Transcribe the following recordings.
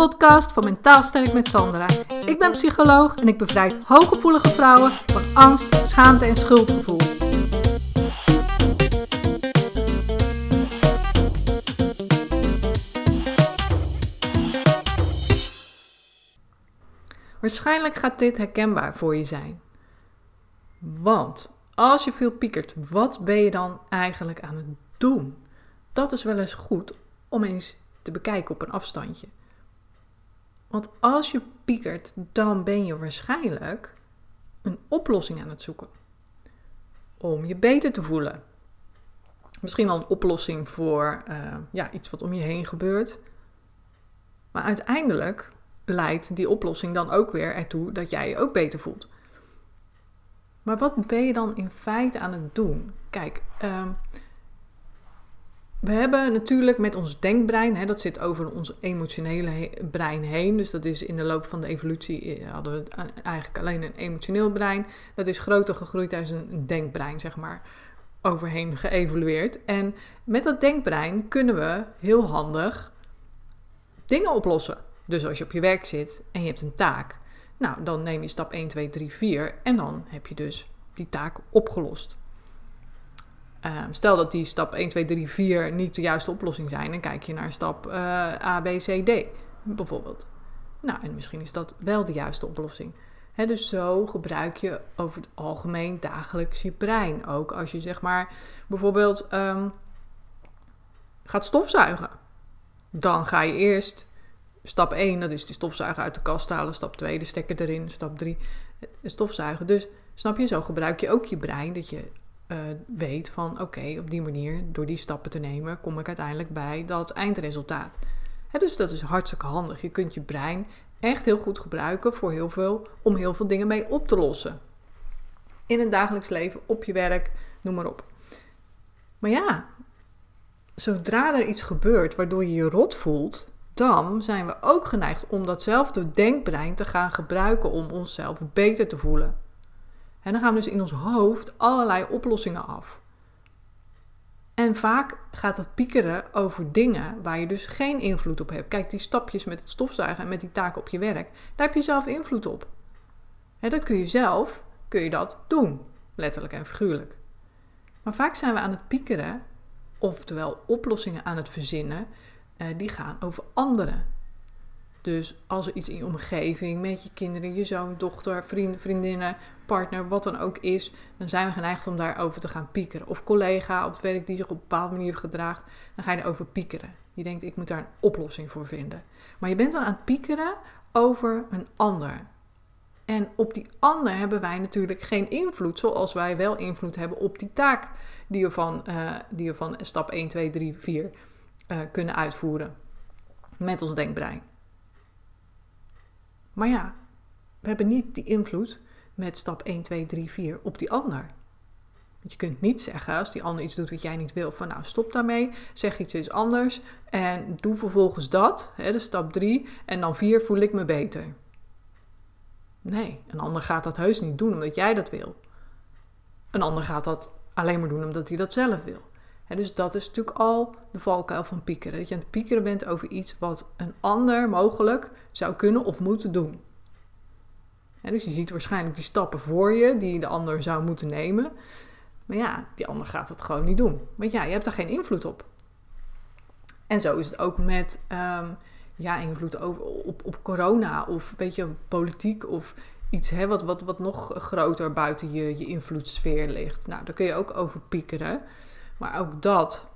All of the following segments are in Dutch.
podcast van Mentaal Sterk met Sandra. Ik ben psycholoog en ik bevrijd hooggevoelige vrouwen van angst, schaamte en schuldgevoel. Waarschijnlijk gaat dit herkenbaar voor je zijn. Want als je veel piekert, wat ben je dan eigenlijk aan het doen? Dat is wel eens goed om eens te bekijken op een afstandje. Want als je piekert, dan ben je waarschijnlijk een oplossing aan het zoeken. Om je beter te voelen. Misschien wel een oplossing voor uh, ja, iets wat om je heen gebeurt. Maar uiteindelijk leidt die oplossing dan ook weer ertoe dat jij je ook beter voelt. Maar wat ben je dan in feite aan het doen? Kijk, uh, we hebben natuurlijk met ons denkbrein, hè, dat zit over ons emotionele brein heen. Dus dat is in de loop van de evolutie eh, hadden we eigenlijk alleen een emotioneel brein. Dat is groter gegroeid als een denkbrein, zeg maar, overheen geëvolueerd. En met dat denkbrein kunnen we heel handig dingen oplossen. Dus als je op je werk zit en je hebt een taak, nou dan neem je stap 1, 2, 3, 4 en dan heb je dus die taak opgelost. Ehm, stel dat die stap 1, 2, 3, 4 niet de juiste oplossing zijn, dan kijk je naar stap uh, A, B, C, D bijvoorbeeld. Nou, en misschien is dat wel de juiste oplossing. dus zo gebruik je over het algemeen dagelijks je brein. Ook als je zeg maar bijvoorbeeld um, gaat stofzuigen. Dan ga je eerst stap 1, dat is de stofzuiger uit de kast halen. Stap 2, de stekker erin. Stap 3, stofzuigen. Dus snap je, zo gebruik je ook je brein. Dat je uh, weet van oké, op die manier, door die stappen te nemen, kom ik uiteindelijk bij dat eindresultaat. dus dat is hartstikke handig. Je kunt je brein echt heel goed gebruiken voor heel veel, om heel veel dingen mee op te lossen. In het dagelijks leven, op je werk, noem maar op. Maar ja, zodra er iets gebeurt waardoor je je rot voelt, dan zijn we ook geneigd om datzelfde denkbrein te gaan gebruiken om onszelf beter te voelen. En dan gaan we dus in ons hoofd allerlei oplossingen af. En vaak gaat het piekeren over dingen waar je dus geen invloed op hebt. Kijk, die stapjes met het stofzuigen en met die taken op je werk, daar heb je zelf invloed op. En dat kun je zelf, kun je dat doen, letterlijk en figuurlijk. Maar vaak zijn we aan het piekeren, oftewel oplossingen aan het verzinnen, eh, die gaan over anderen. Dus als er iets in je omgeving, met je kinderen, je zoon, dochter, vrienden, vriendinnen, partner, wat dan ook is, dan zijn we geneigd om daarover te gaan piekeren. Of collega op het werk die zich op een bepaalde manier gedraagt, dan ga je erover piekeren. Je denkt, ik moet daar een oplossing voor vinden. Maar je bent dan aan het piekeren over een ander. En op die ander hebben wij natuurlijk geen invloed, zoals wij wel invloed hebben op die taak die we van, uh, die we van stap 1, 2, 3, 4 uh, kunnen uitvoeren. Met ons denkbrein. Maar ja, we hebben niet die invloed met stap 1, 2, 3, 4 op die ander. Want je kunt niet zeggen als die ander iets doet wat jij niet wil, van nou stop daarmee, zeg iets eens anders en doe vervolgens dat, hè, stap 3, en dan 4 voel ik me beter. Nee, een ander gaat dat heus niet doen omdat jij dat wil. Een ander gaat dat alleen maar doen omdat hij dat zelf wil. dus dat is natuurlijk al de valkuil van piekeren. Dat je aan het piekeren bent over iets wat een ander mogelijk zou kunnen of moeten doen dus je ziet waarschijnlijk die stappen voor je die de ander zou moeten nemen. Maar ja, die ander gaat het gewoon niet doen. Want ja, je hebt daar geen invloed op. En zo is het ook met um, ja, invloed op, op corona of weet je, politiek of iets hè, wat, wat, wat nog groter buiten je, je invloedssfeer ligt. Nou, daar kun je ook over piekeren. Maar ook dat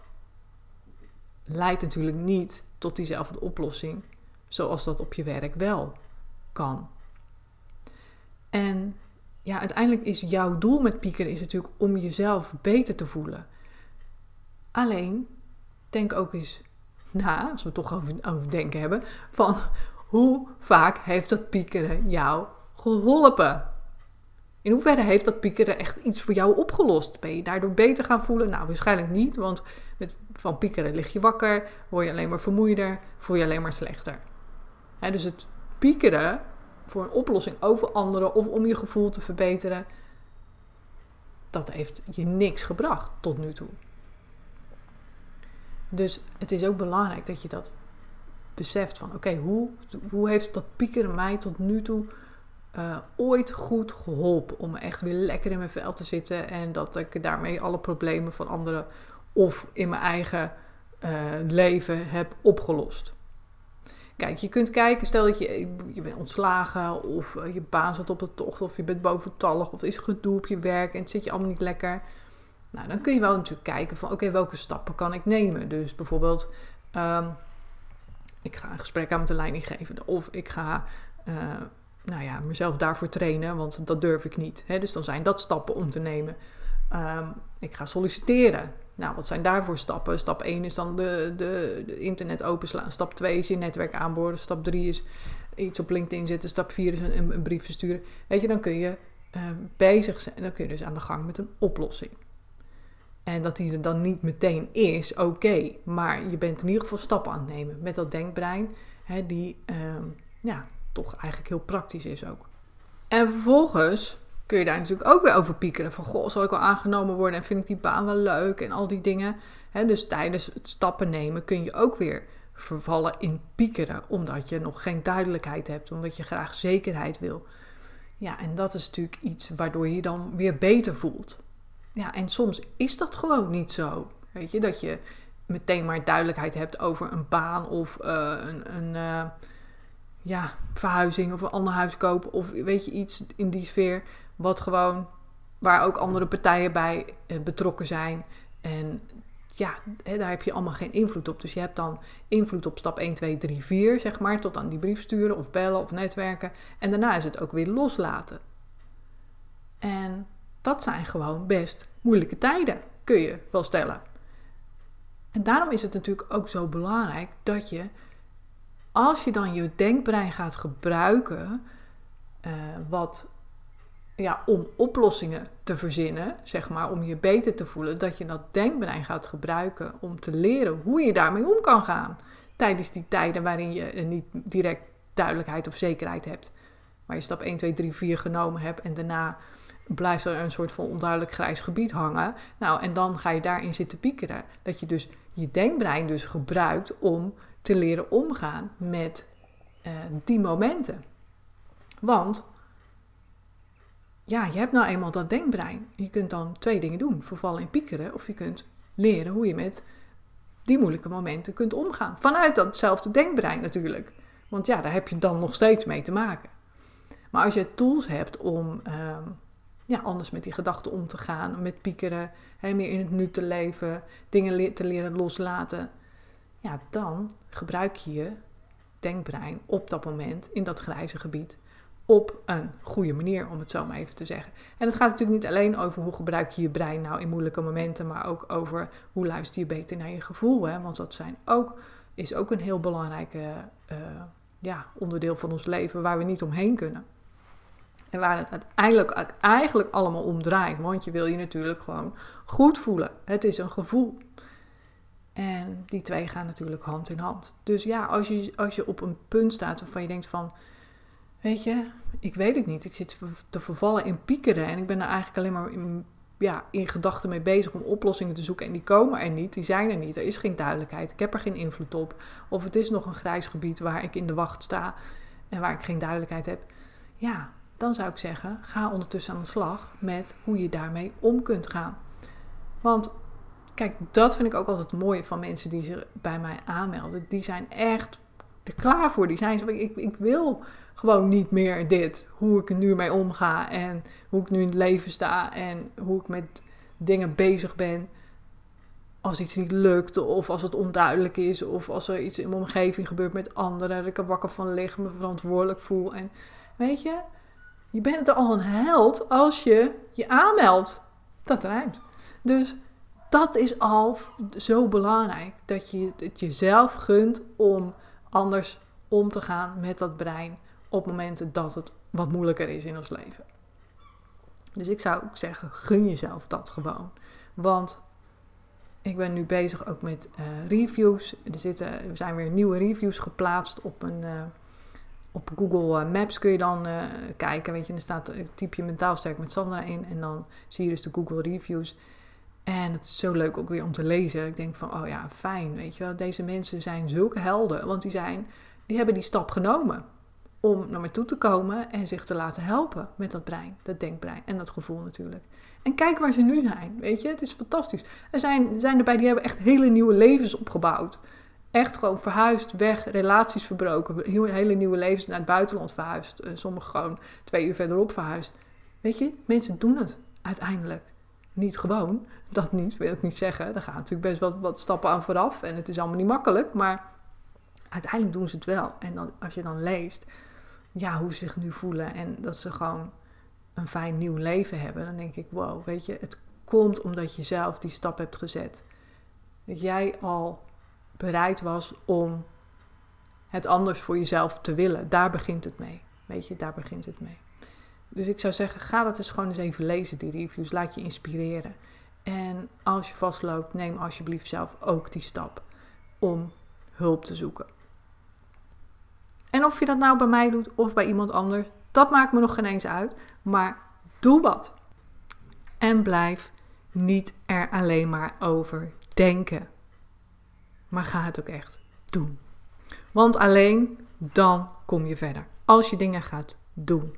leidt natuurlijk niet tot diezelfde oplossing zoals dat op je werk wel kan. En ja, uiteindelijk is jouw doel met piekeren is natuurlijk om jezelf beter te voelen. Alleen, denk ook eens na, als we het toch over, over denken hebben, van hoe vaak heeft dat piekeren jou geholpen? In hoeverre heeft dat piekeren echt iets voor jou opgelost? Ben je daardoor beter gaan voelen? Nou, waarschijnlijk niet, want met, van piekeren lig je wakker, word je alleen maar vermoeider, voel je alleen maar slechter. dus het piekeren voor een oplossing over anderen of om je gevoel te verbeteren, dat heeft je niks gebracht tot nu toe. Dus het is ook belangrijk dat je dat beseft van oké, hoe, hoe heeft dat piekeren mij tot nu toe uh, ooit goed geholpen om echt weer lekker in mijn vel te zitten en dat ik daarmee alle problemen van anderen of in mijn eigen uh, leven heb opgelost. Kijk, je kunt kijken, stel dat je, je bent ontslagen of uh, je baan zit op de tocht of je bent boventallig of is gedoe op je werk en het zit je allemaal niet lekker. Nou, dan kun je wel natuurlijk kijken van oké, welke stappen kan ik nemen? Dus bijvoorbeeld, um, ik ga een gesprek aan met de leidinggevende of ik ga uh, nou ja, mezelf daarvoor trainen, want dat durf ik niet. Hè? Dus dan zijn dat stappen om te nemen. Um, ik ga solliciteren. Nou, wat zijn daarvoor stappen? Stap 1 is dan de, de, internet openslaan. Stap 2 is je netwerk aanboren. Stap 3 is iets op LinkedIn zetten. Stap 4 is een, brief versturen. Weet je, dan kun je uh, bezig zijn. Dan kun je dus aan de gang met een oplossing. En dat die er dan niet meteen is, oké. Maar je bent in ieder geval stappen aan het nemen met dat denkbrein. Hè, die um, ja, toch eigenlijk heel praktisch is ook. En vervolgens kun je daar natuurlijk ook weer over piekeren. Van, goh, zal ik wel aangenomen worden en vind ik die baan wel leuk en al die dingen. dus tijdens het stappen nemen kun je ook weer vervallen in piekeren. Omdat je nog geen duidelijkheid hebt, omdat je graag zekerheid wil. Ja, en dat is natuurlijk iets waardoor je je dan weer beter voelt. Ja, en soms is dat gewoon niet zo. Weet je, dat je meteen maar duidelijkheid hebt over een baan of uh, een, een uh, ja, verhuizing of een ander huis kopen. Of weet je, iets in die sfeer. Wat gewoon, waar ook andere partijen bij eh, betrokken zijn. En ja, daar heb je allemaal geen invloed op. Dus je hebt dan invloed op stap 1, 2, 3, 4, zeg maar. Tot aan die brief sturen of bellen of netwerken. En daarna is het ook weer loslaten. En dat zijn gewoon best moeilijke tijden, kun je wel stellen. En daarom is het natuurlijk ook zo belangrijk dat je, als je dan je denkbrein gaat gebruiken, uh, wat ja, om oplossingen te verzinnen, zeg maar, om je beter te voelen, dat je dat denkbrein gaat gebruiken om te leren hoe je daarmee om kan gaan. Tijdens die tijden waarin je niet direct duidelijkheid of zekerheid hebt. Waar je stap 1, 2, 3, 4 genomen hebt en daarna blijft er een soort van onduidelijk grijs gebied hangen. Nou, en dan ga je daarin zitten piekeren. Dat je dus je denkbrein dus gebruikt om te leren omgaan met uh, die momenten. Want ja, je hebt nou eenmaal dat denkbrein. Je kunt dan twee dingen doen: vervallen in piekeren, of je kunt leren hoe je met die moeilijke momenten kunt omgaan. Vanuit datzelfde denkbrein natuurlijk. Want ja, daar heb je dan nog steeds mee te maken. Maar als je tools hebt om uh, ja, anders met die gedachten om te gaan, met piekeren, hè, meer in het nu te leven, dingen te leren loslaten, ja, dan gebruik je je denkbrein op dat moment in dat grijze gebied op een goede manier, om het zo maar even te zeggen. En het gaat natuurlijk niet alleen over hoe gebruik je je brein nou in moeilijke momenten, maar ook over hoe luister je beter naar je gevoel. Hè? Want dat zijn ook, is ook een heel belangrijk uh, ja, onderdeel van ons leven waar we niet omheen kunnen. En waar het uiteindelijk eigenlijk allemaal om draait. Want je wil je natuurlijk gewoon goed voelen. Het is een gevoel. En die twee gaan natuurlijk hand in hand. Dus ja, als je, als je op een punt staat waarvan je denkt van Weet je, ik weet het niet. Ik zit te vervallen in piekeren en ik ben er eigenlijk alleen maar in, ja, in gedachten mee bezig om oplossingen te zoeken. En die komen er niet, die zijn er niet. Er is geen duidelijkheid. Ik heb er geen invloed op. Of het is nog een grijs gebied waar ik in de wacht sta en waar ik geen duidelijkheid heb. Ja, dan zou ik zeggen, ga ondertussen aan de slag met hoe je daarmee om kunt gaan. Want kijk, dat vind ik ook altijd het mooie van mensen die zich bij mij aanmelden. Die zijn echt er klaar voor. Die zijn zo, ik, ik wil gewoon niet meer dit. Hoe ik er nu mee omga en hoe ik nu in het leven sta en hoe ik met dingen bezig ben. Als iets niet lukt of als het onduidelijk is of als er iets in mijn omgeving gebeurt met anderen. Dat ik er wakker van lig, me verantwoordelijk voel. En weet je, je bent er al een held als je je aanmeldt. Dat rijmt. Dus dat is al zo belangrijk. Dat je het jezelf gunt om anders om te gaan met dat brein op momenten dat het wat moeilijker is in ons leven. Dus ik zou ook zeggen, gun jezelf dat gewoon. Want ik ben nu bezig ook met uh, reviews. Er, zitten, er zijn weer nieuwe reviews geplaatst op een... Uh, op Google eh, Maps kun je dan kijken, weet je, er staat, typ je mentaal sterk met Sandra in en dan zie je dus de Google reviews. En het is zo leuk ook weer om te lezen. Ik denk van, oh ja, fijn, weet je wel. Deze mensen zijn zulke helden, want die, zijn, die hebben die stap genomen om naar me toe te komen en zich te laten helpen met dat brein, dat denkbrein en dat gevoel natuurlijk. En kijk waar ze nu zijn, weet je, het is fantastisch. Er zijn, zijn erbij die hebben echt hele nieuwe levens opgebouwd. Echt gewoon verhuisd, weg, relaties verbroken, hele nieuwe levens naar het buitenland verhuisd. Uh, sommigen gewoon twee uur verderop verhuisd. Weet je, mensen doen het uiteindelijk. Niet gewoon, dat niet, wil ik niet zeggen. Daar gaan natuurlijk best wel wat stappen aan vooraf en het is allemaal niet makkelijk, maar uiteindelijk doen ze het wel. En dan, als je dan leest, ja, hoe ze zich nu voelen en dat ze gewoon een fijn nieuw leven hebben, dan denk ik, wow, weet je, het komt omdat je zelf die stap hebt gezet. Dat jij al bereid was om het anders voor jezelf te willen. Daar begint het mee. Weet je, daar begint het mee. Dus ik zou zeggen, ga dat eens gewoon eens even lezen, die reviews. Laat je inspireren. En als je vastloopt, neem alsjeblieft zelf ook die stap om hulp te zoeken. En of je dat nou bij mij doet of bij iemand anders, dat maakt me nog geen eens uit. Maar doe wat. En blijf niet er alleen maar over denken. Maar ga het ook echt doen. Want alleen dan kom je verder. Als je dingen gaat doen.